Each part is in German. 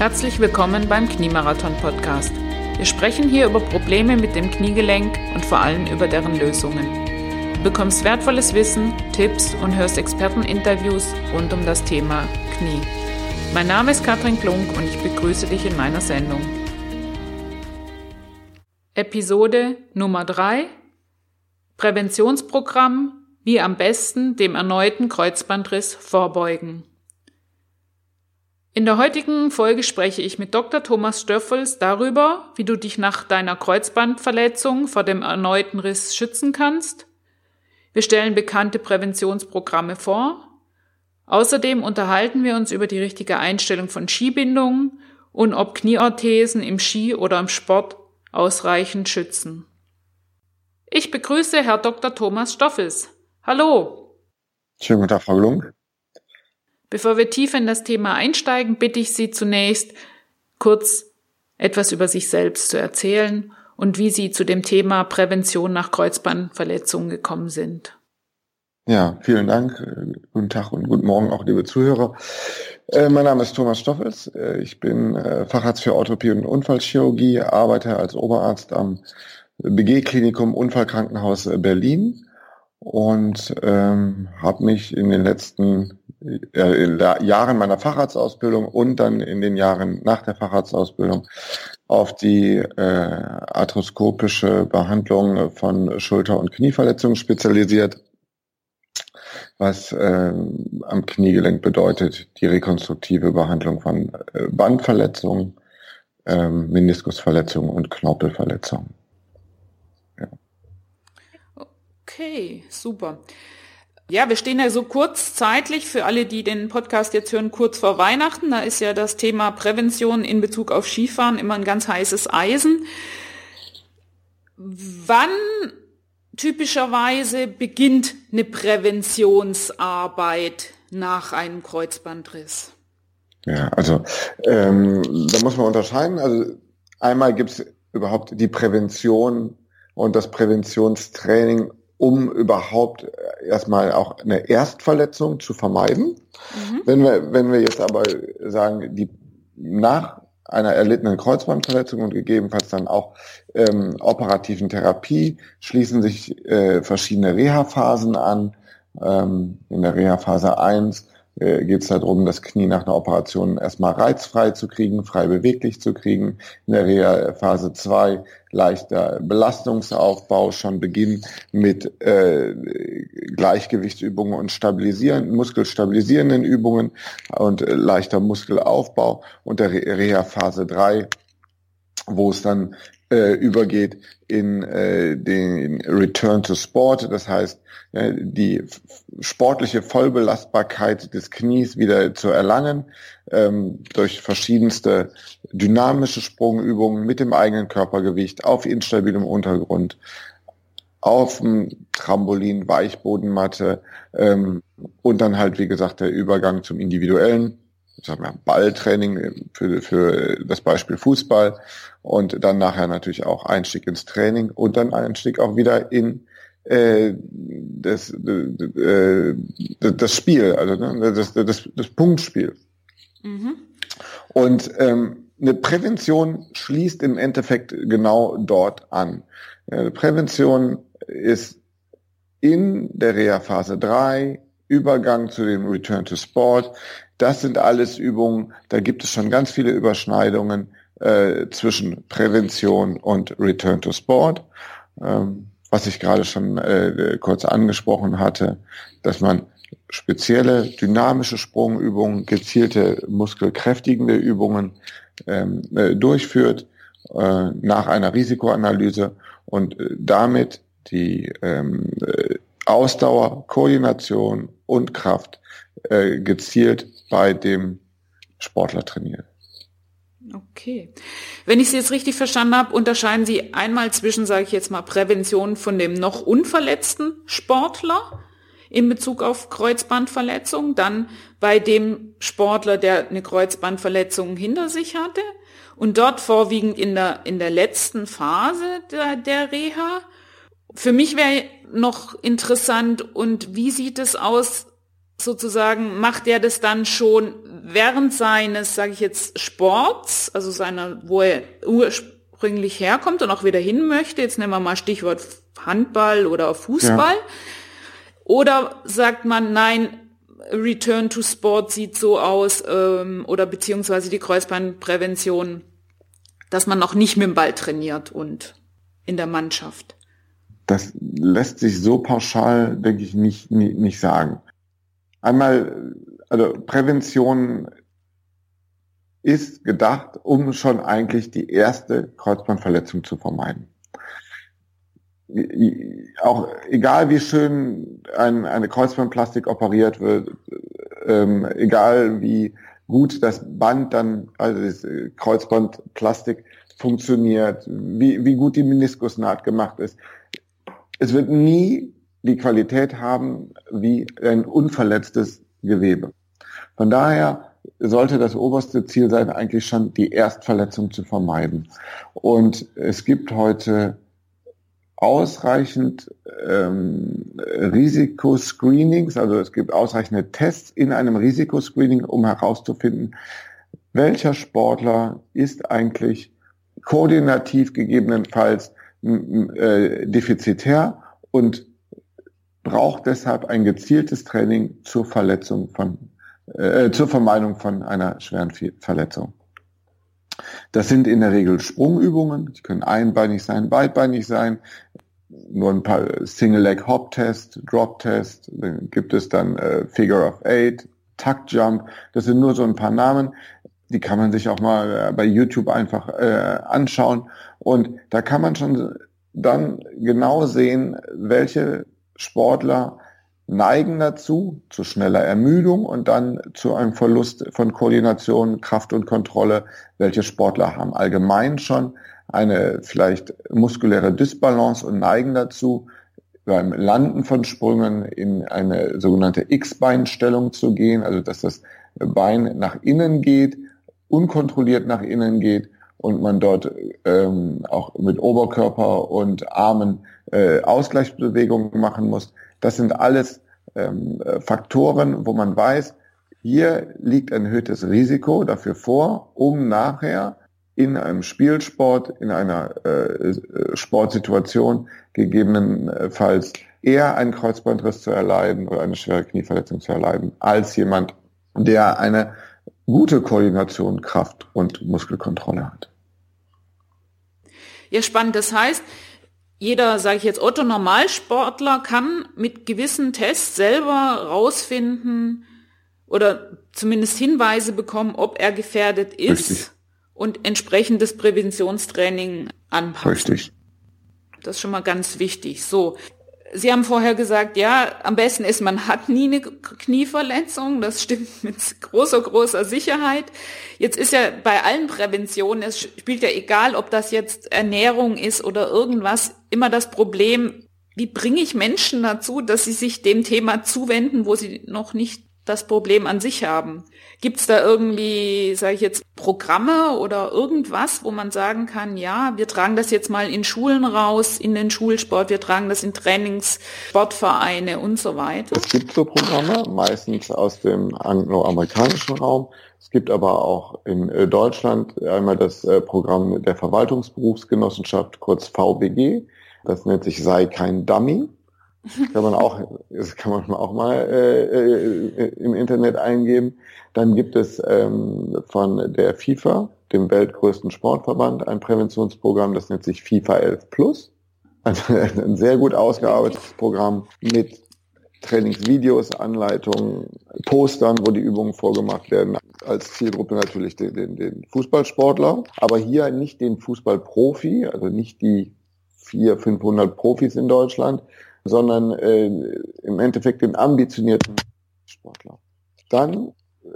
Herzlich willkommen beim Kniemarathon Podcast. Wir sprechen hier über Probleme mit dem Kniegelenk und vor allem über deren Lösungen. Du bekommst wertvolles Wissen, Tipps und hörst Experteninterviews rund um das Thema Knie. Mein Name ist Katrin Klunk und ich begrüße dich in meiner Sendung. Episode Nummer 3 Präventionsprogramm Wie am besten dem erneuten Kreuzbandriss vorbeugen. In der heutigen Folge spreche ich mit Dr. Thomas Stöffels darüber, wie du dich nach deiner Kreuzbandverletzung vor dem erneuten Riss schützen kannst. Wir stellen bekannte Präventionsprogramme vor. Außerdem unterhalten wir uns über die richtige Einstellung von Skibindungen und ob Knieorthesen im Ski oder im Sport ausreichend schützen. Ich begrüße Herr Dr. Thomas Stoffels. Hallo. Schönen guten Tag, Frau Glunk. Bevor wir tiefer in das Thema einsteigen, bitte ich Sie zunächst kurz etwas über sich selbst zu erzählen und wie Sie zu dem Thema Prävention nach Kreuzbandverletzungen gekommen sind. Ja, vielen Dank. Guten Tag und guten Morgen auch, liebe Zuhörer. Äh, mein Name ist Thomas Stoffels. Äh, ich bin äh, Facharzt für Orthopädie und Unfallchirurgie, arbeite als Oberarzt am BG-Klinikum Unfallkrankenhaus Berlin und ähm, habe mich in den letzten äh, Jahren meiner Facharztausbildung und dann in den Jahren nach der Facharztausbildung auf die äh, arthroskopische Behandlung von Schulter- und Knieverletzungen spezialisiert, was äh, am Kniegelenk bedeutet die rekonstruktive Behandlung von äh, Bandverletzungen, äh, Meniskusverletzungen und Knorpelverletzungen. Ja. Okay, super. Ja, wir stehen ja so kurzzeitig für alle, die den Podcast jetzt hören, kurz vor Weihnachten. Da ist ja das Thema Prävention in Bezug auf Skifahren immer ein ganz heißes Eisen. Wann typischerweise beginnt eine Präventionsarbeit nach einem Kreuzbandriss? Ja, also ähm, da muss man unterscheiden. Also einmal gibt es überhaupt die Prävention und das Präventionstraining um überhaupt äh, erstmal auch eine Erstverletzung zu vermeiden. Mhm. Wenn wir, wenn wir jetzt aber sagen, die nach einer erlittenen Kreuzbandverletzung und gegebenenfalls dann auch ähm, operativen Therapie schließen sich äh, verschiedene Reha-Phasen an. Ähm, in der Reha-Phase 1 äh, geht es darum, das Knie nach einer Operation erstmal reizfrei zu kriegen, frei beweglich zu kriegen. In der Reha-Phase 2 leichter Belastungsaufbau, schon Beginn mit äh, Gleichgewichtsübungen und stabilisierenden, muskelstabilisierenden Übungen und äh, leichter Muskelaufbau und der Reha-Phase 3 wo es dann äh, übergeht in äh, den Return to Sport, das heißt äh, die sportliche Vollbelastbarkeit des Knies wieder zu erlangen ähm, durch verschiedenste dynamische Sprungübungen mit dem eigenen Körpergewicht auf instabilem Untergrund, auf dem Trampolin, Weichbodenmatte ähm, und dann halt wie gesagt der Übergang zum individuellen sagen wir, Balltraining für, für das Beispiel Fußball und dann nachher natürlich auch Einstieg ins Training und dann Einstieg auch wieder in äh, das, äh, das Spiel, also ne, das, das, das Punktspiel. Mhm. Und ähm, eine Prävention schließt im Endeffekt genau dort an. Ja, Prävention ist in der Reha-Phase 3, Übergang zu dem Return to Sport, das sind alles Übungen, da gibt es schon ganz viele Überschneidungen äh, zwischen Prävention und Return to Sport. Ähm, was ich gerade schon äh, kurz angesprochen hatte, dass man spezielle dynamische Sprungübungen, gezielte muskelkräftigende Übungen ähm, äh, durchführt äh, nach einer Risikoanalyse und äh, damit die ähm, äh, Ausdauer, Koordination und Kraft äh, gezielt bei dem Sportler trainiert. Okay. Wenn ich Sie jetzt richtig verstanden habe, unterscheiden Sie einmal zwischen, sage ich jetzt mal, Prävention von dem noch unverletzten Sportler in Bezug auf Kreuzbandverletzung, dann bei dem Sportler, der eine Kreuzbandverletzung hinter sich hatte und dort vorwiegend in der, in der letzten Phase der, der Reha. Für mich wäre noch interessant, und wie sieht es aus sozusagen, macht er das dann schon, während seines, sage ich jetzt, Sports, also seiner, wo er ursprünglich herkommt und auch wieder hin möchte, jetzt nehmen wir mal Stichwort Handball oder Fußball, ja. oder sagt man, nein, Return to Sport sieht so aus, ähm, oder beziehungsweise die Kreuzbandprävention, dass man noch nicht mit dem Ball trainiert und in der Mannschaft. Das lässt sich so pauschal, denke ich, nicht, nicht, nicht sagen. Einmal, also Prävention ist gedacht, um schon eigentlich die erste Kreuzbandverletzung zu vermeiden. Auch egal wie schön ein, eine Kreuzbandplastik operiert wird, ähm, egal wie gut das Band dann, also das Kreuzbandplastik funktioniert, wie, wie gut die Meniskusnaht gemacht ist. Es wird nie die Qualität haben wie ein unverletztes Gewebe. Von daher sollte das oberste Ziel sein, eigentlich schon die Erstverletzung zu vermeiden. Und es gibt heute ausreichend ähm, Risikoscreenings, also es gibt ausreichende Tests in einem Risikoscreening, um herauszufinden, welcher Sportler ist eigentlich koordinativ gegebenenfalls äh, defizitär und braucht deshalb ein gezieltes Training zur Verletzung von, äh, zur Vermeidung von einer schweren Verletzung. Das sind in der Regel Sprungübungen, die können einbeinig sein, beidbeinig sein, nur ein paar Single-Leg-Hop-Test, Drop-Test, dann gibt es dann äh, Figure of Eight, Tuck-Jump, das sind nur so ein paar Namen, die kann man sich auch mal äh, bei YouTube einfach äh, anschauen und da kann man schon dann genau sehen, welche Sportler neigen dazu, zu schneller Ermüdung und dann zu einem Verlust von Koordination, Kraft und Kontrolle. Welche Sportler haben allgemein schon eine vielleicht muskuläre Dysbalance und neigen dazu, beim Landen von Sprüngen in eine sogenannte X-Beinstellung zu gehen, also dass das Bein nach innen geht, unkontrolliert nach innen geht und man dort ähm, auch mit Oberkörper und Armen äh, Ausgleichsbewegungen machen muss. Das sind alles ähm, Faktoren, wo man weiß, hier liegt ein erhöhtes Risiko dafür vor, um nachher in einem Spielsport, in einer äh, Sportsituation gegebenenfalls eher einen Kreuzbandriss zu erleiden oder eine schwere Knieverletzung zu erleiden, als jemand, der eine gute Koordination, Kraft und Muskelkontrolle hat. Ja, spannend. Das heißt, jeder, sage ich jetzt, Otto Normalsportler kann mit gewissen Tests selber rausfinden oder zumindest Hinweise bekommen, ob er gefährdet ist Richtig. und entsprechendes Präventionstraining anpassen. Richtig. Das ist schon mal ganz wichtig. So, Sie haben vorher gesagt, ja, am besten ist, man hat nie eine Knieverletzung. Das stimmt mit großer, großer Sicherheit. Jetzt ist ja bei allen Präventionen, es spielt ja egal, ob das jetzt Ernährung ist oder irgendwas, immer das Problem, wie bringe ich Menschen dazu, dass sie sich dem Thema zuwenden, wo sie noch nicht das Problem an sich haben. Gibt es da irgendwie, sage ich jetzt, Programme oder irgendwas, wo man sagen kann, ja, wir tragen das jetzt mal in Schulen raus, in den Schulsport, wir tragen das in Trainings, Sportvereine und so weiter? Es gibt so Programme, meistens aus dem angloamerikanischen Raum. Es gibt aber auch in äh, Deutschland einmal das äh, Programm der Verwaltungsberufsgenossenschaft, kurz VBG. Das nennt sich Sei kein Dummy kann man auch, das kann man auch mal äh, äh, im Internet eingeben. Dann gibt es ähm, von der FIFA, dem weltgrößten Sportverband, ein Präventionsprogramm, das nennt sich FIFA 11 Plus. Also ein sehr gut ausgearbeitetes Programm mit Trainingsvideos, Anleitungen, Postern, wo die Übungen vorgemacht werden. Als Zielgruppe natürlich den, den, den Fußballsportler, aber hier nicht den Fußballprofi, also nicht die 400, 500 Profis in Deutschland, sondern äh, im Endeffekt den ambitionierten Sportler. Dann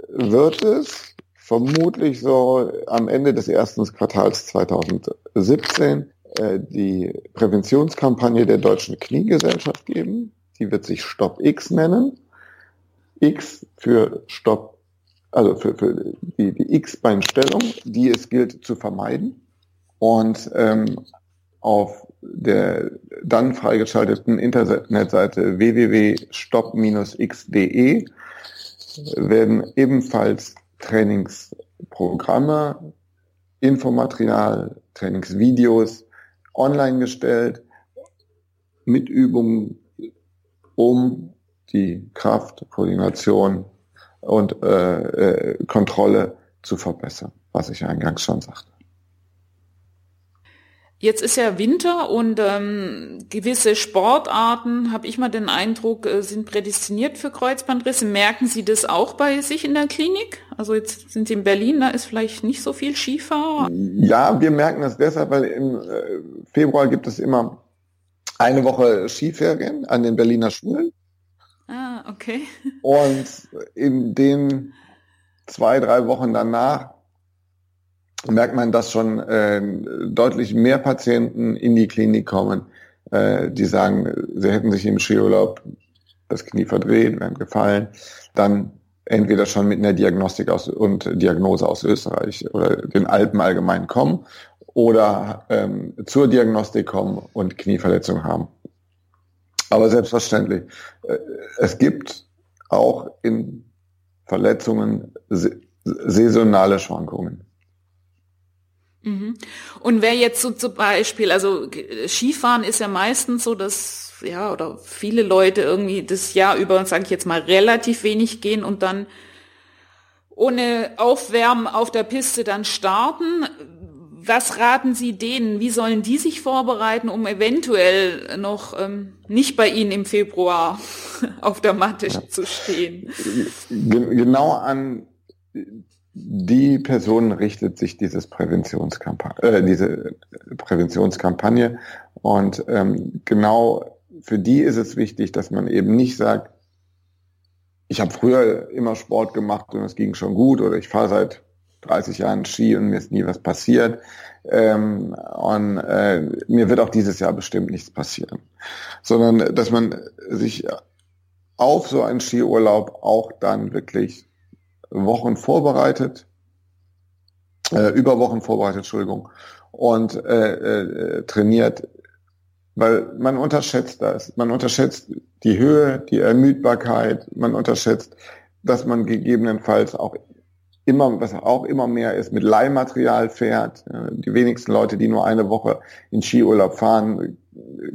wird es vermutlich so am Ende des ersten Quartals 2017 äh, die Präventionskampagne der Deutschen Kniegesellschaft geben. Die wird sich Stop X nennen. X für Stop, also für, für die, die X-Beinstellung, die es gilt zu vermeiden. Und ähm, auf der dann freigeschalteten Internetseite www.stop-x.de werden ebenfalls Trainingsprogramme, Infomaterial, Trainingsvideos online gestellt mit Übungen, um die Kraft, Koordination und äh, äh, Kontrolle zu verbessern, was ich eingangs schon sagte. Jetzt ist ja Winter und ähm, gewisse Sportarten, habe ich mal den Eindruck, äh, sind prädestiniert für Kreuzbandrisse. Merken Sie das auch bei sich in der Klinik? Also jetzt sind Sie in Berlin, da ist vielleicht nicht so viel Skifahr. Ja, wir merken das deshalb, weil im äh, Februar gibt es immer eine Woche Skiferien an den Berliner Schulen. Ah, okay. Und in den zwei, drei Wochen danach merkt man, dass schon äh, deutlich mehr Patienten in die Klinik kommen, äh, die sagen, sie hätten sich im Skiurlaub das Knie verdreht, wären gefallen, dann entweder schon mit einer Diagnostik aus und Diagnose aus Österreich oder den Alpen allgemein kommen oder ähm, zur Diagnostik kommen und Knieverletzungen haben. Aber selbstverständlich, äh, es gibt auch in Verletzungen saisonale Schwankungen. Mhm. Und wer jetzt so zum Beispiel, also Skifahren ist ja meistens so, dass, ja, oder viele Leute irgendwie das Jahr über, sage ich jetzt mal, relativ wenig gehen und dann ohne Aufwärmen auf der Piste dann starten. Was raten Sie denen? Wie sollen die sich vorbereiten, um eventuell noch ähm, nicht bei Ihnen im Februar auf der Matte ja. zu stehen? Genau an die Person richtet sich dieses Präventionskampagne, äh, diese Präventionskampagne. Und ähm, genau für die ist es wichtig, dass man eben nicht sagt, ich habe früher immer Sport gemacht und es ging schon gut oder ich fahre seit 30 Jahren Ski und mir ist nie was passiert. Ähm, und äh, mir wird auch dieses Jahr bestimmt nichts passieren, sondern dass man sich auf so einen Skiurlaub auch dann wirklich Wochen vorbereitet, äh, über Wochen vorbereitet, Entschuldigung, und äh, äh, trainiert, weil man unterschätzt das. Man unterschätzt die Höhe, die Ermüdbarkeit, man unterschätzt, dass man gegebenenfalls auch immer, was auch immer mehr ist, mit Leihmaterial fährt. Die wenigsten Leute, die nur eine Woche in Skiurlaub fahren,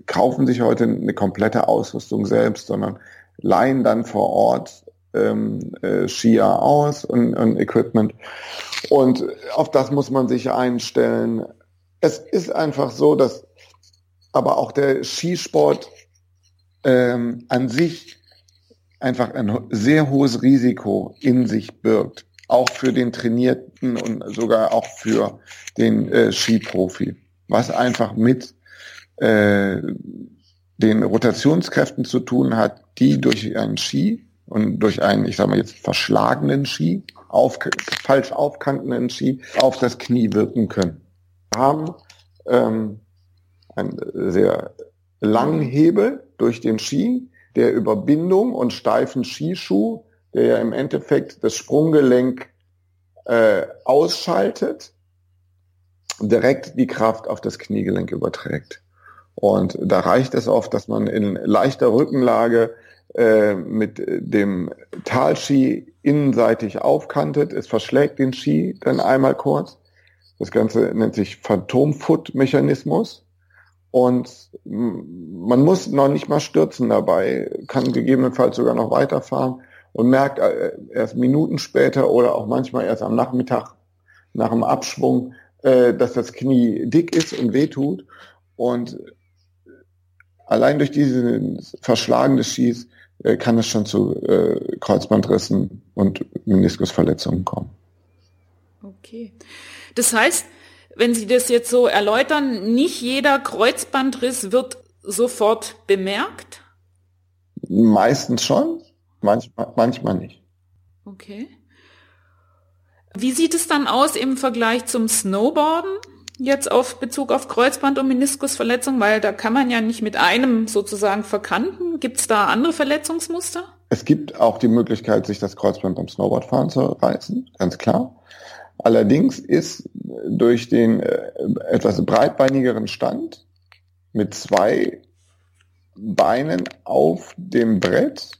kaufen sich heute eine komplette Ausrüstung selbst, sondern leihen dann vor Ort ähm, äh, Skier aus und, und Equipment. Und auf das muss man sich einstellen. Es ist einfach so, dass aber auch der Skisport ähm, an sich einfach ein sehr hohes Risiko in sich birgt. Auch für den Trainierten und sogar auch für den äh, Skiprofi. Was einfach mit äh, den Rotationskräften zu tun hat, die durch einen Ski und durch einen, ich sag mal jetzt, verschlagenen Ski, auf, falsch aufkantenden Ski auf das Knie wirken können. Wir haben ähm, einen sehr langen Hebel durch den Ski, der über Bindung und steifen Skischuh, der ja im Endeffekt das Sprunggelenk äh, ausschaltet, direkt die Kraft auf das Kniegelenk überträgt. Und da reicht es oft, dass man in leichter Rückenlage äh, mit dem Talski innenseitig aufkantet. Es verschlägt den Ski dann einmal kurz. Das Ganze nennt sich Phantomfoot-Mechanismus. Und man muss noch nicht mal stürzen dabei, kann gegebenenfalls sogar noch weiterfahren und merkt äh, erst Minuten später oder auch manchmal erst am Nachmittag nach dem Abschwung, äh, dass das Knie dick ist und wehtut. Und allein durch diesen Verschlagen des Skis kann es schon zu äh, Kreuzbandrissen und Meniskusverletzungen kommen. Okay. Das heißt, wenn Sie das jetzt so erläutern, nicht jeder Kreuzbandriss wird sofort bemerkt? Meistens schon, manchmal, manchmal nicht. Okay. Wie sieht es dann aus im Vergleich zum Snowboarden? Jetzt auf Bezug auf Kreuzband- und Meniskusverletzung, weil da kann man ja nicht mit einem sozusagen verkanten. Gibt es da andere Verletzungsmuster? Es gibt auch die Möglichkeit, sich das Kreuzband beim Snowboardfahren zu reißen, ganz klar. Allerdings ist durch den äh, etwas breitbeinigeren Stand mit zwei Beinen auf dem Brett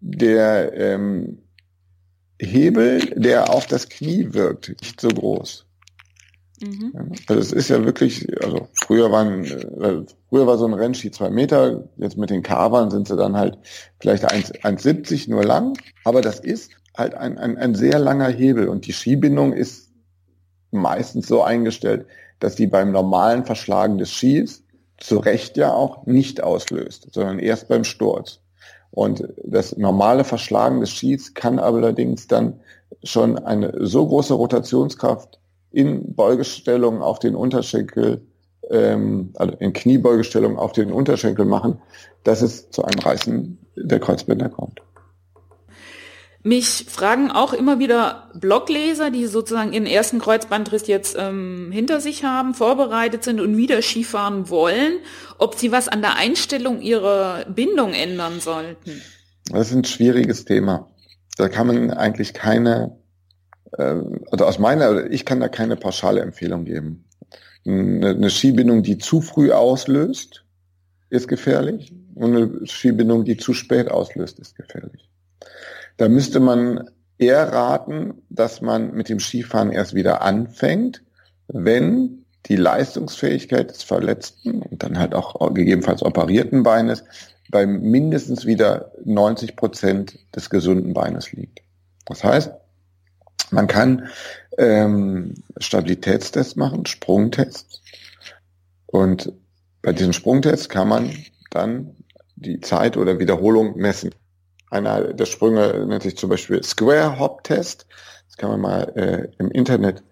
der ähm, Hebel, der auf das Knie wirkt, nicht so groß. Mhm. Also es ist ja wirklich, also früher waren, äh, früher war so ein Rennski zwei Meter, jetzt mit den Carvern sind sie dann halt vielleicht 1,70 nur lang, aber das ist halt ein, ein, ein sehr langer Hebel und die Skibindung ist meistens so eingestellt, dass die beim normalen Verschlagen des Skis zu Recht ja auch nicht auslöst, sondern erst beim Sturz. Und das normale Verschlagen des Skis kann allerdings dann schon eine so große Rotationskraft in Beugestellung auf den Unterschenkel, ähm, also in Kniebeugestellung auf den Unterschenkel machen, dass es zu einem Reißen der Kreuzbänder kommt. Mich fragen auch immer wieder Blogleser, die sozusagen ihren ersten Kreuzbandriss jetzt ähm, hinter sich haben, vorbereitet sind und wieder Skifahren wollen, ob sie was an der Einstellung ihrer Bindung ändern sollten. Das ist ein schwieriges Thema. Da kann man eigentlich keine, also aus meiner, ich kann da keine pauschale Empfehlung geben. Eine, eine Skibindung, die zu früh auslöst, ist gefährlich und eine Skibindung, die zu spät auslöst, ist gefährlich. Da müsste man eher raten, dass man mit dem Skifahren erst wieder anfängt, wenn die Leistungsfähigkeit des verletzten und dann halt auch gegebenenfalls operierten Beines bei mindestens wieder 90 Prozent des gesunden Beines liegt. Das heißt, man kann ähm, Stabilitätstests machen, Sprungtests. Und bei diesen Sprungtests kann man dann die Zeit oder Wiederholung messen. Einer der Sprünge nennt sich zum Beispiel Square Hop Test. Das kann man mal äh, im Internet,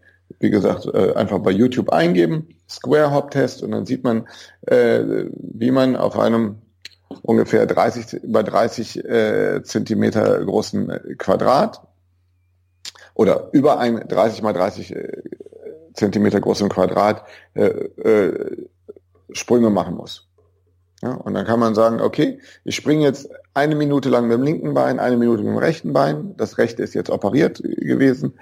wie gesagt, äh, einfach bei YouTube eingeben. Square Hop Test und dann sieht man, äh, wie man auf einem ungefähr 30 bei 30 äh, Zentimeter großen Quadrat oder über ein 30 mal 30 äh, Zentimeter großen Quadrat äh, äh, Sprünge machen muss. Ja, und dann kann man sagen, okay, ich springe jetzt eine Minute lang mit dem linken Bein, eine Minute mit dem rechten Bein. Das rechte ist jetzt operiert gewesen.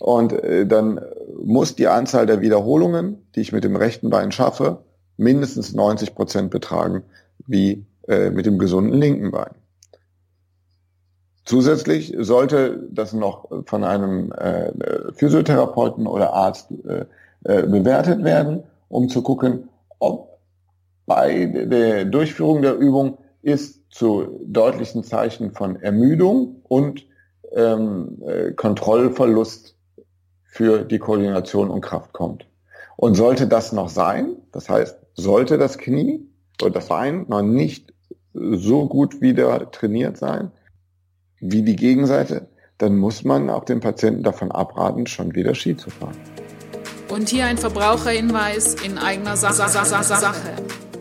Und äh, dann muss die Anzahl der Wiederholungen, die ich mit dem rechten Bein schaffe, mindestens 90 Prozent betragen, wie äh, mit dem gesunden linken Bein. Zusätzlich sollte das noch von einem äh, Physiotherapeuten oder Arzt äh, äh, bewertet werden, um zu gucken, ob bei der Durchführung der Übung ist zu deutlichen Zeichen von Ermüdung und ähm, äh, Kontrollverlust für die Koordination und Kraft kommt. Und sollte das noch sein, das heißt, sollte das Knie oder das Bein noch nicht so gut wieder trainiert sein wie die Gegenseite, dann muss man auch den Patienten davon abraten, schon wieder Ski zu fahren. Und hier ein Verbraucherhinweis in eigener Sache.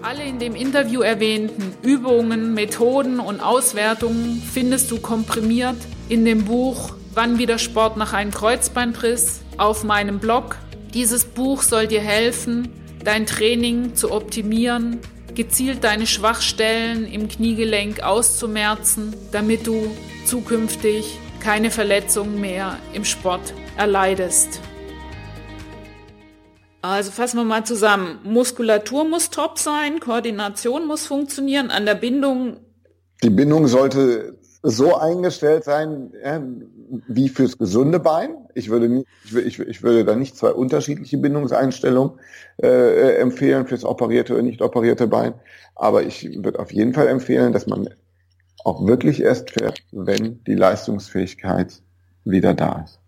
Alle in dem Interview erwähnten Übungen, Methoden und Auswertungen findest du komprimiert in dem Buch Wann wieder Sport nach einem Kreuzbandriss auf meinem Blog. Dieses Buch soll dir helfen, dein Training zu optimieren, gezielt deine Schwachstellen im Kniegelenk auszumerzen, damit du zukünftig keine Verletzungen mehr im Sport erleidest. Also fassen wir mal zusammen. Muskulatur muss top sein, Koordination muss funktionieren, an der Bindung. Die Bindung sollte so eingestellt sein, ja, wie fürs gesunde Bein. Ich würde, nicht, ich, ich würde da nicht zwei unterschiedliche Bindungseinstellungen äh, empfehlen fürs operierte oder nicht operierte Bein. Aber ich würde auf jeden Fall empfehlen, dass man auch wirklich erst fährt, wenn die Leistungsfähigkeit wieder da ist.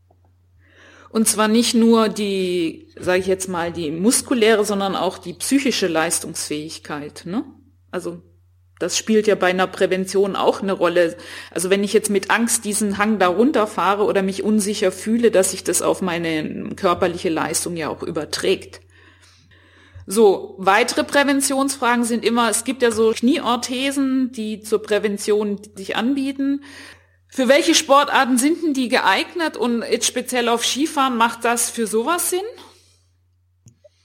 Und zwar nicht nur die, sage ich jetzt mal, die muskuläre, sondern auch die psychische Leistungsfähigkeit. Ne? Also das spielt ja bei einer Prävention auch eine Rolle. Also wenn ich jetzt mit Angst diesen Hang da runterfahre oder mich unsicher fühle, dass sich das auf meine körperliche Leistung ja auch überträgt. So, weitere Präventionsfragen sind immer, es gibt ja so Knieorthesen, die zur Prävention sich anbieten. Für welche Sportarten sind denn die geeignet und jetzt speziell auf Skifahren macht das für sowas Sinn?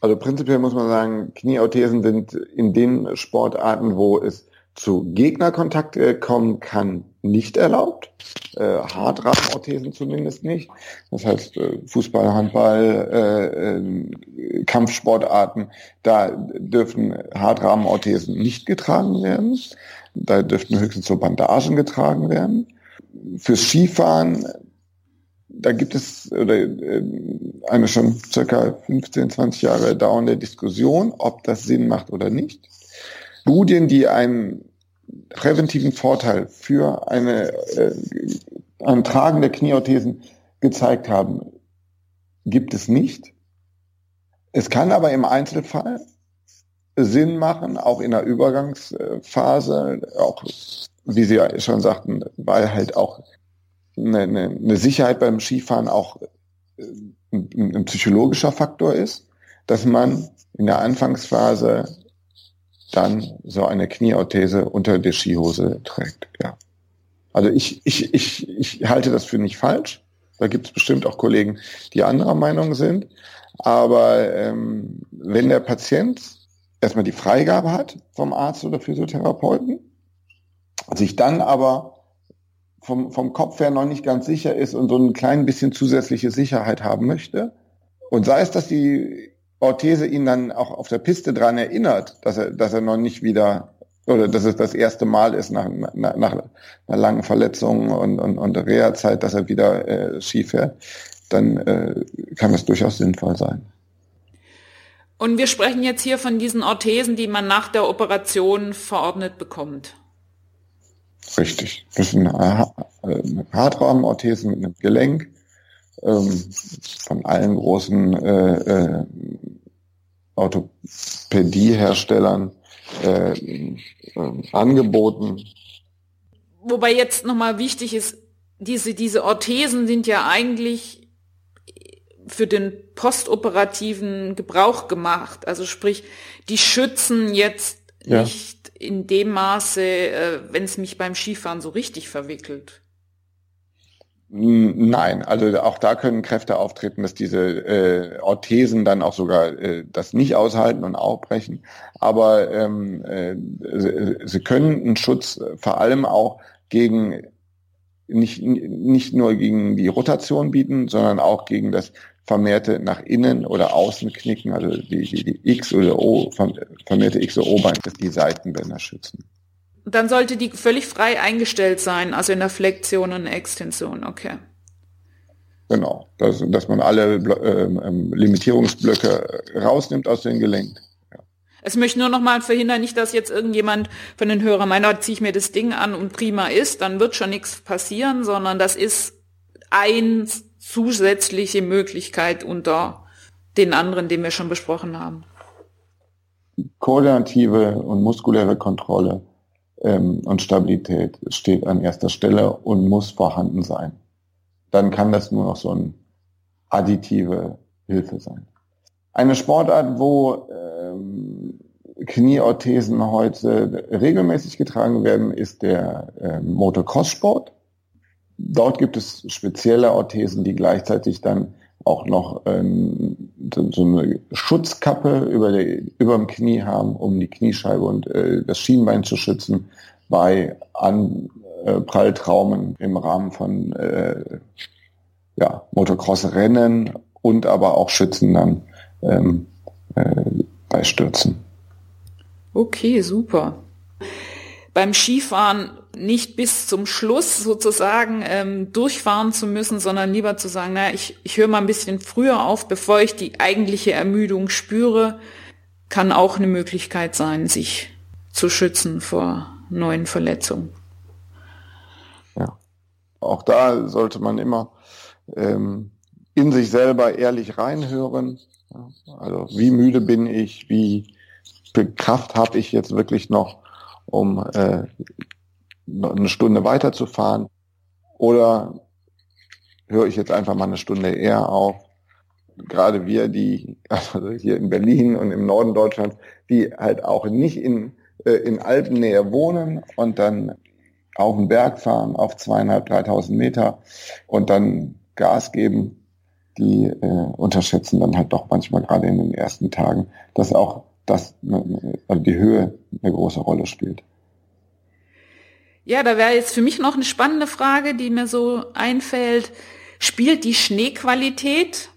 Also prinzipiell muss man sagen, Knieorthesen sind in den Sportarten, wo es zu Gegnerkontakt äh, kommen kann, nicht erlaubt. Äh, Hartrahmenorthesen zumindest nicht. Das heißt, äh, Fußball, Handball, äh, äh, Kampfsportarten, da dürfen Hartrahmenorthesen nicht getragen werden. Da dürften höchstens so Bandagen getragen werden fürs Skifahren da gibt es oder, äh, eine schon circa 15, 20 Jahre dauernde Diskussion, ob das Sinn macht oder nicht. Studien, die einen präventiven Vorteil für eine, äh, ein Tragen der Knieorthesen gezeigt haben, gibt es nicht. Es kann aber im Einzelfall Sinn machen, auch in der Übergangsphase, auch wie Sie schon sagten, weil halt auch eine, eine, eine Sicherheit beim Skifahren auch äh, ein, ein psychologischer Faktor ist, dass man in der Anfangsphase dann so eine Knieorthese unter der Skihose trägt. Ja. Also ich, ich, ich, ich halte das für nicht falsch. Da gibt es bestimmt auch Kollegen, die anderer Meinung sind. Aber ähm, wenn der Patient erstmal die Freigabe hat vom Arzt oder Physiotherapeuten, sich dann aber vom, vom Kopf her noch nicht ganz sicher ist und so ein klein bisschen zusätzliche Sicherheit haben möchte. Und sei es, dass die Orthese ihn dann auch auf der Piste dran erinnert, dass er, dass er noch nicht wieder oder dass es das erste Mal ist nach, nach, nach einer langen Verletzung und, und, und Reha-Zeit, dass er wieder äh, Ski fährt, dann äh, kann das durchaus sinnvoll sein. Und wir sprechen jetzt hier von diesen Orthesen, die man nach der Operation verordnet bekommt. Richtig. Das sind Hartrahmenorthesen mit einem Gelenk ähm, von allen großen äh, äh, Orthopädieherstellern äh, äh, angeboten. Wobei jetzt nochmal wichtig ist, diese, diese Orthesen sind ja eigentlich für den postoperativen Gebrauch gemacht. Also sprich, die schützen jetzt ja. nicht in dem Maße, äh, wenn es mich beim Skifahren so richtig verwickelt. Nein, also auch da können Kräfte auftreten, dass diese äh, Orthesen dann auch sogar äh, das nicht aushalten und aufbrechen. Aber ähm, äh, sie, sie können einen Schutz vor allem auch gegen nicht, nicht nur gegen die Rotation bieten, sondern auch gegen das vermehrte nach innen oder außen knicken, also die, die, die X oder O, vermehrte X oder O-Bein, die Seitenbänder schützen. Dann sollte die völlig frei eingestellt sein, also in der Flexion und Extension, okay. Genau, dass, dass man alle äh, Limitierungsblöcke rausnimmt aus den Gelenken. Ja. Es möchte nur noch mal verhindern, nicht, dass jetzt irgendjemand von den Hörern meint, oh, ziehe ich mir das Ding an und prima ist, dann wird schon nichts passieren, sondern das ist ein zusätzliche Möglichkeit unter den anderen, den wir schon besprochen haben? Koordinative und muskuläre Kontrolle ähm, und Stabilität steht an erster Stelle und muss vorhanden sein. Dann kann das nur noch so eine additive Hilfe sein. Eine Sportart, wo ähm, Knieorthesen heute regelmäßig getragen werden, ist der äh, Motocross-Sport. Dort gibt es spezielle Orthesen, die gleichzeitig dann auch noch ähm, so eine Schutzkappe über, der, über dem Knie haben, um die Kniescheibe und äh, das Schienbein zu schützen bei Anpralltraumen äh, im Rahmen von äh, ja, Motocross-Rennen und aber auch schützen dann ähm, äh, bei Stürzen. Okay, super. Beim Skifahren nicht bis zum Schluss sozusagen ähm, durchfahren zu müssen, sondern lieber zu sagen, naja, ich, ich höre mal ein bisschen früher auf, bevor ich die eigentliche Ermüdung spüre, kann auch eine Möglichkeit sein, sich zu schützen vor neuen Verletzungen. Ja, auch da sollte man immer ähm, in sich selber ehrlich reinhören. Also wie müde bin ich, wie viel Kraft habe ich jetzt wirklich noch, um äh, eine Stunde weiterzufahren oder höre ich jetzt einfach mal eine Stunde eher auf. Gerade wir, die also hier in Berlin und im Norden Deutschlands, die halt auch nicht in, äh, in Alpennähe wohnen und dann auf den Berg fahren auf zweieinhalb, dreitausend Meter und dann Gas geben, die äh, unterschätzen dann halt doch manchmal gerade in den ersten Tagen, dass auch das, also die Höhe eine große Rolle spielt. Ja, da wäre jetzt für mich noch eine spannende Frage, die mir so einfällt. Spielt die Schneequalität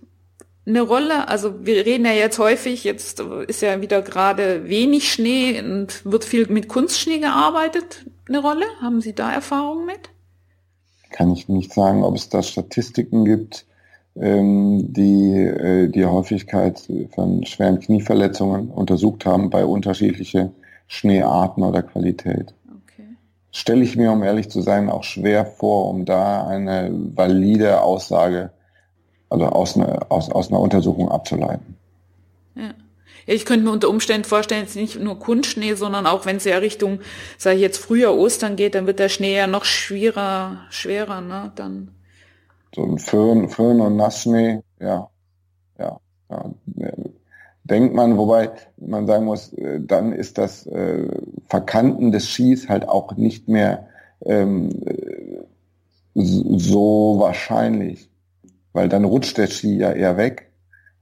eine Rolle? Also wir reden ja jetzt häufig, jetzt ist ja wieder gerade wenig Schnee und wird viel mit Kunstschnee gearbeitet, eine Rolle? Haben Sie da Erfahrungen mit? kann ich nicht sagen, ob es da Statistiken gibt, ähm, die äh, die Häufigkeit von schweren Knieverletzungen untersucht haben bei unterschiedliche Schneearten oder Qualität. Stelle ich mir, um ehrlich zu sein, auch schwer vor, um da eine valide Aussage, also aus, einer, aus, aus einer Untersuchung abzuleiten. Ja. Ich könnte mir unter Umständen vorstellen, jetzt nicht nur Kunstschnee, sondern auch wenn es ja Richtung, sage ich jetzt früher Ostern geht, dann wird der Schnee ja noch schwerer, schwerer, ne? Dann. So ein Föhn, Föhn und Nassschnee, ja, ja, ja. Denkt man, wobei man sagen muss, äh, dann ist das äh, Verkanten des Skis halt auch nicht mehr ähm, so wahrscheinlich, weil dann rutscht der Ski ja eher weg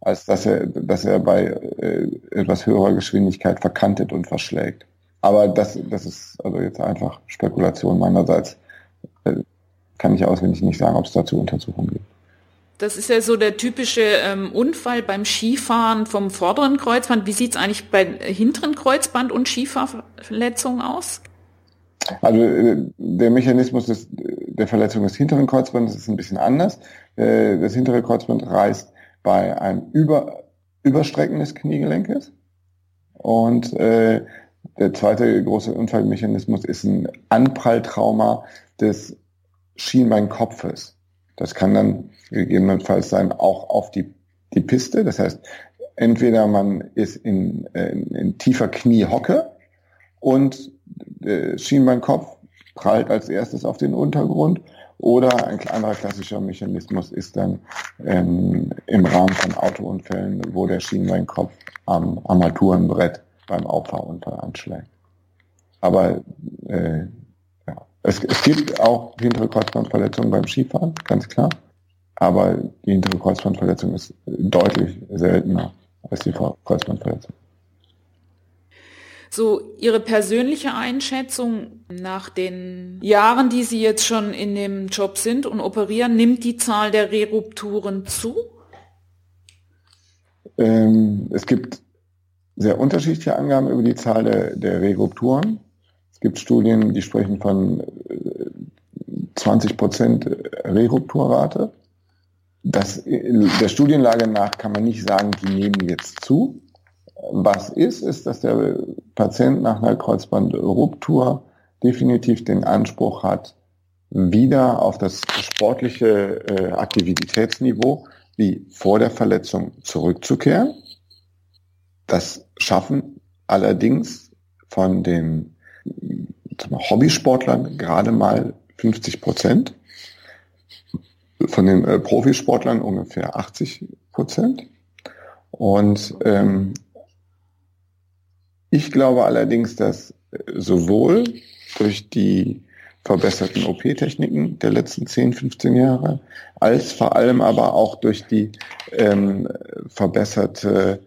als dass er, dass er bei äh, etwas höherer Geschwindigkeit verkantet und verschlägt. Aber das, das ist also jetzt einfach Spekulation meinerseits. Äh, kann ich auswendig nicht sagen, ob es dazu Untersuchungen gibt. Das ist ja so der typische ähm, Unfall beim Skifahren vom vorderen Kreuzband. Wie sieht es eigentlich bei hinteren Kreuzband und Skifahrverletzungen aus? Also äh, der Mechanismus des, der Verletzung des hinteren Kreuzbandes ist ein bisschen anders. Äh, das hintere Kreuzband reißt bei einem Über, Überstrecken des Kniegelenkes. Und äh, der zweite große Unfallmechanismus ist ein Anpralltrauma des Schienbeinkopfes. Das kann dann gegebenenfalls sein auch auf die, die Piste. Das heißt, entweder man ist in, in, in tiefer Kniehocke und der Schienbeinkopf prallt als erstes auf den Untergrund oder ein anderer klassischer Mechanismus ist dann ähm, im Rahmen von Autounfällen, wo der Schienbeinkopf am Armaturenbrett beim Auffahrunfall anschlägt. Aber äh. Es, es gibt auch hintere Kreuzbandverletzungen beim Skifahren, ganz klar. Aber die hintere Kreuzbandverletzung ist deutlich seltener als die Kreuzbandverletzung. So Ihre persönliche Einschätzung nach den Jahren, die Sie jetzt schon in dem Job sind und operieren, nimmt die Zahl der Rerupturen zu? Ähm, es gibt sehr unterschiedliche Angaben über die Zahl der, der Rerupturen. Es gibt Studien, die sprechen von 20 äh, Prozent Rerupturrate. Das, der Studienlage nach kann man nicht sagen, die nehmen jetzt zu. Was ist, ist, dass der Patient nach einer Kreuzbandruptur definitiv den Anspruch hat, wieder auf das sportliche äh, Aktivitätsniveau wie vor der Verletzung zurückzukehren. Das schaffen allerdings von den Hobbysportlern gerade mal 50 Prozent, von den äh, Profisportlern ungefähr 80 Prozent. Und ähm, ich glaube allerdings, dass äh, sowohl durch die verbesserten OP-Techniken der letzten 10, 15 Jahre, als vor allem aber auch durch die ähm, verbesserte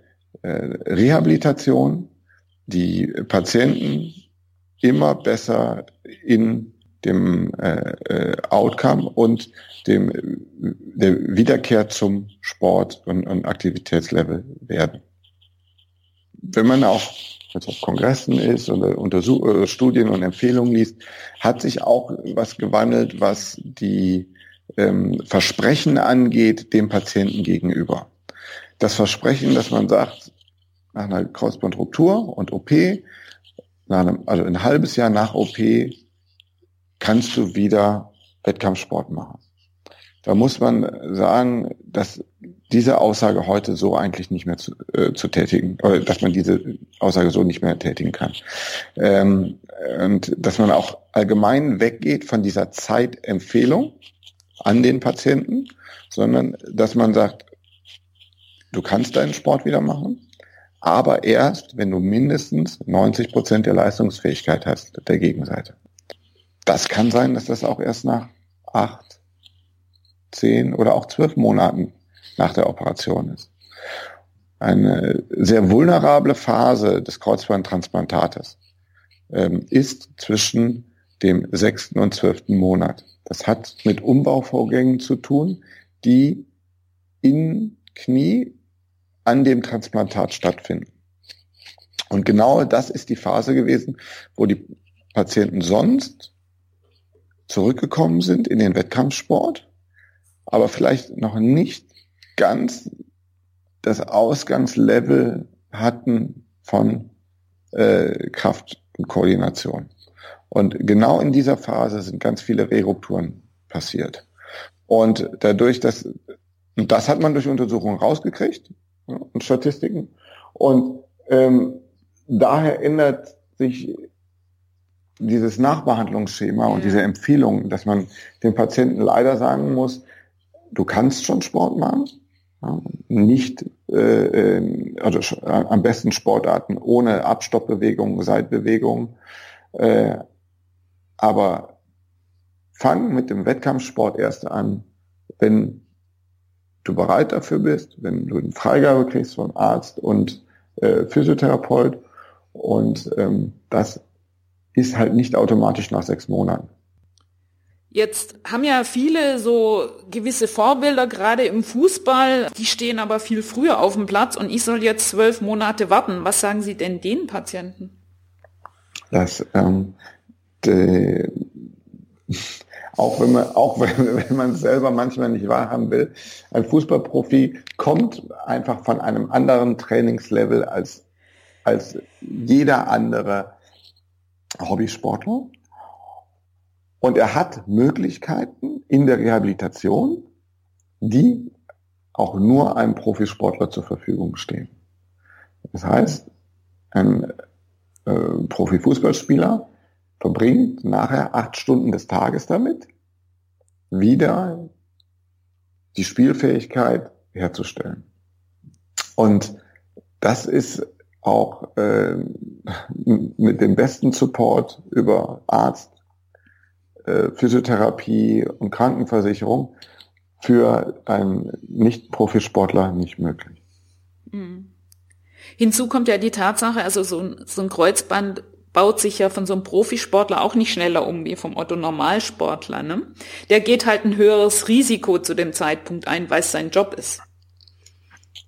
äh, Rehabilitation die Patienten immer besser in dem äh, äh, Outcome und dem der Wiederkehr zum Sport und, und Aktivitätslevel werden. Wenn man auch jetzt auf Kongressen ist oder Untersuch äh, Studien und Empfehlungen liest, hat sich auch was gewandelt, was die ähm, Versprechen angeht dem Patienten gegenüber. Das Versprechen, dass man sagt, nach einer Kreuzbandruptur und OP, einem, also ein halbes Jahr nach OP, kannst du wieder Wettkampfsport machen. Da muss man sagen, dass diese Aussage heute so eigentlich nicht mehr zu, äh, zu tätigen, oder dass man diese Aussage so nicht mehr tätigen kann. Ähm, und dass man auch allgemein weggeht von dieser Zeitempfehlung an den Patienten, sondern dass man sagt, du kannst deinen Sport wieder machen, aber erst, wenn du mindestens 90 Prozent der Leistungsfähigkeit hast der Gegenseite. Das kann sein, dass das auch erst nach acht, zehn oder auch zwölf Monaten nach der Operation ist. Eine sehr vulnerable Phase des Kreuzbandtransplantates ähm, ist zwischen dem sechsten und zwölften Monat. Das hat mit Umbauvorgängen zu tun, die in Knie an dem Transplantat stattfinden. Und genau das ist die Phase gewesen, wo die Patienten sonst zurückgekommen sind in den Wettkampfsport, aber vielleicht noch nicht ganz das Ausgangslevel hatten von äh, Kraft und Koordination. Und genau in dieser Phase sind ganz viele Rerupturen passiert. Und dadurch, dass, und das hat man durch Untersuchungen rausgekriegt und Statistiken. Und ähm, daher ändert sich dieses Nachbehandlungsschema und diese Empfehlung, dass man dem Patienten leider sagen muss, du kannst schon Sport machen, ja, nicht äh, ähm, also am besten Sportarten ohne Abstoppbewegung, Seitbewegung, äh, aber fang mit dem Wettkampfsport erst an, wenn du bereit dafür bist, wenn du eine Freigabe kriegst vom Arzt und äh, Physiotherapeut und ähm, das ist halt nicht automatisch nach sechs Monaten. Jetzt haben ja viele so gewisse Vorbilder, gerade im Fußball, die stehen aber viel früher auf dem Platz und ich soll jetzt zwölf Monate warten. Was sagen Sie denn den Patienten? Das, ähm, die, auch wenn man, auch wenn, wenn man selber manchmal nicht wahrhaben will, ein Fußballprofi kommt einfach von einem anderen Trainingslevel als, als jeder andere Hobbysportler. Und er hat Möglichkeiten in der Rehabilitation, die auch nur einem Profisportler zur Verfügung stehen. Das heißt, ein äh, Profifußballspieler verbringt nachher acht Stunden des Tages damit, wieder die Spielfähigkeit herzustellen. Und das ist auch äh, mit dem besten Support über Arzt, äh, Physiotherapie und Krankenversicherung für einen Nicht-Profisportler nicht möglich. Mhm. Hinzu kommt ja die Tatsache, also so ein, so ein Kreuzband baut sich ja von so einem Profisportler auch nicht schneller um wie vom Otto Normalsportler. Ne? Der geht halt ein höheres Risiko zu dem Zeitpunkt ein, weil es sein Job ist.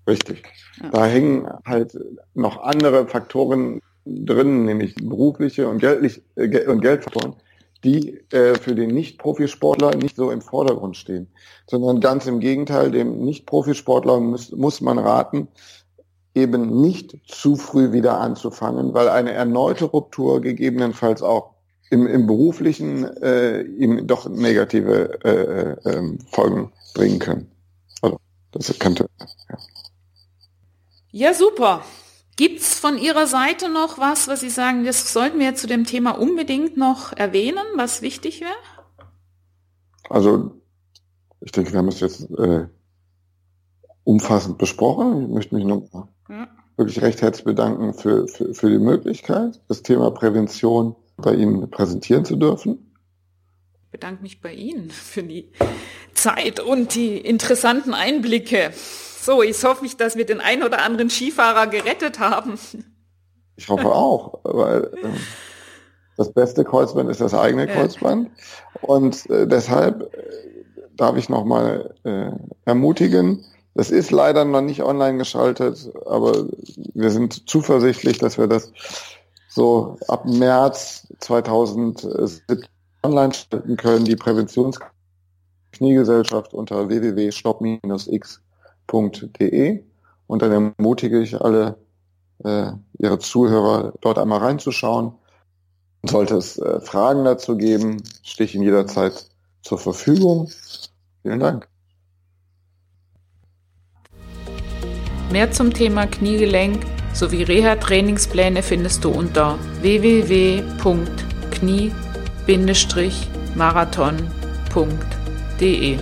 Richtig. Ja. Da hängen halt noch andere Faktoren drin, nämlich berufliche und, geldlich, äh, und Geldfaktoren, die äh, für den Nicht-Profisportler nicht so im Vordergrund stehen, sondern ganz im Gegenteil, dem Nicht-Profisportler muss, muss man raten, eben nicht zu früh wieder anzufangen, weil eine erneute Ruptur gegebenenfalls auch im, im beruflichen äh, ihm doch negative äh, äh, Folgen bringen können. Also das könnte. Ja. ja, super. Gibt's von Ihrer Seite noch was, was Sie sagen, das sollten wir zu dem Thema unbedingt noch erwähnen, was wichtig wäre? Also ich denke, wir haben es jetzt äh, umfassend besprochen. Ich möchte mich nur ja. wirklich recht herzlich bedanken für, für, für die Möglichkeit, das Thema Prävention bei Ihnen präsentieren zu dürfen. Ich bedanke mich bei Ihnen für die Zeit und die interessanten Einblicke. So, ich hoffe, dass wir den einen oder anderen Skifahrer gerettet haben. Ich hoffe auch, weil äh, das beste Kreuzband ist das eigene Kreuzband. Und äh, deshalb äh, darf ich nochmal äh, ermutigen, das ist leider noch nicht online geschaltet, aber wir sind zuversichtlich, dass wir das so ab März 2017 online schalten können. Die Präventionskniegesellschaft unter www.stop-x.de und dann ermutige ich alle äh, Ihre Zuhörer dort einmal reinzuschauen. Sollte es äh, Fragen dazu geben, stehe ich Ihnen jederzeit zur Verfügung. Vielen Dank. Mehr zum Thema Kniegelenk sowie Reha-Trainingspläne findest du unter www.knie-marathon.de.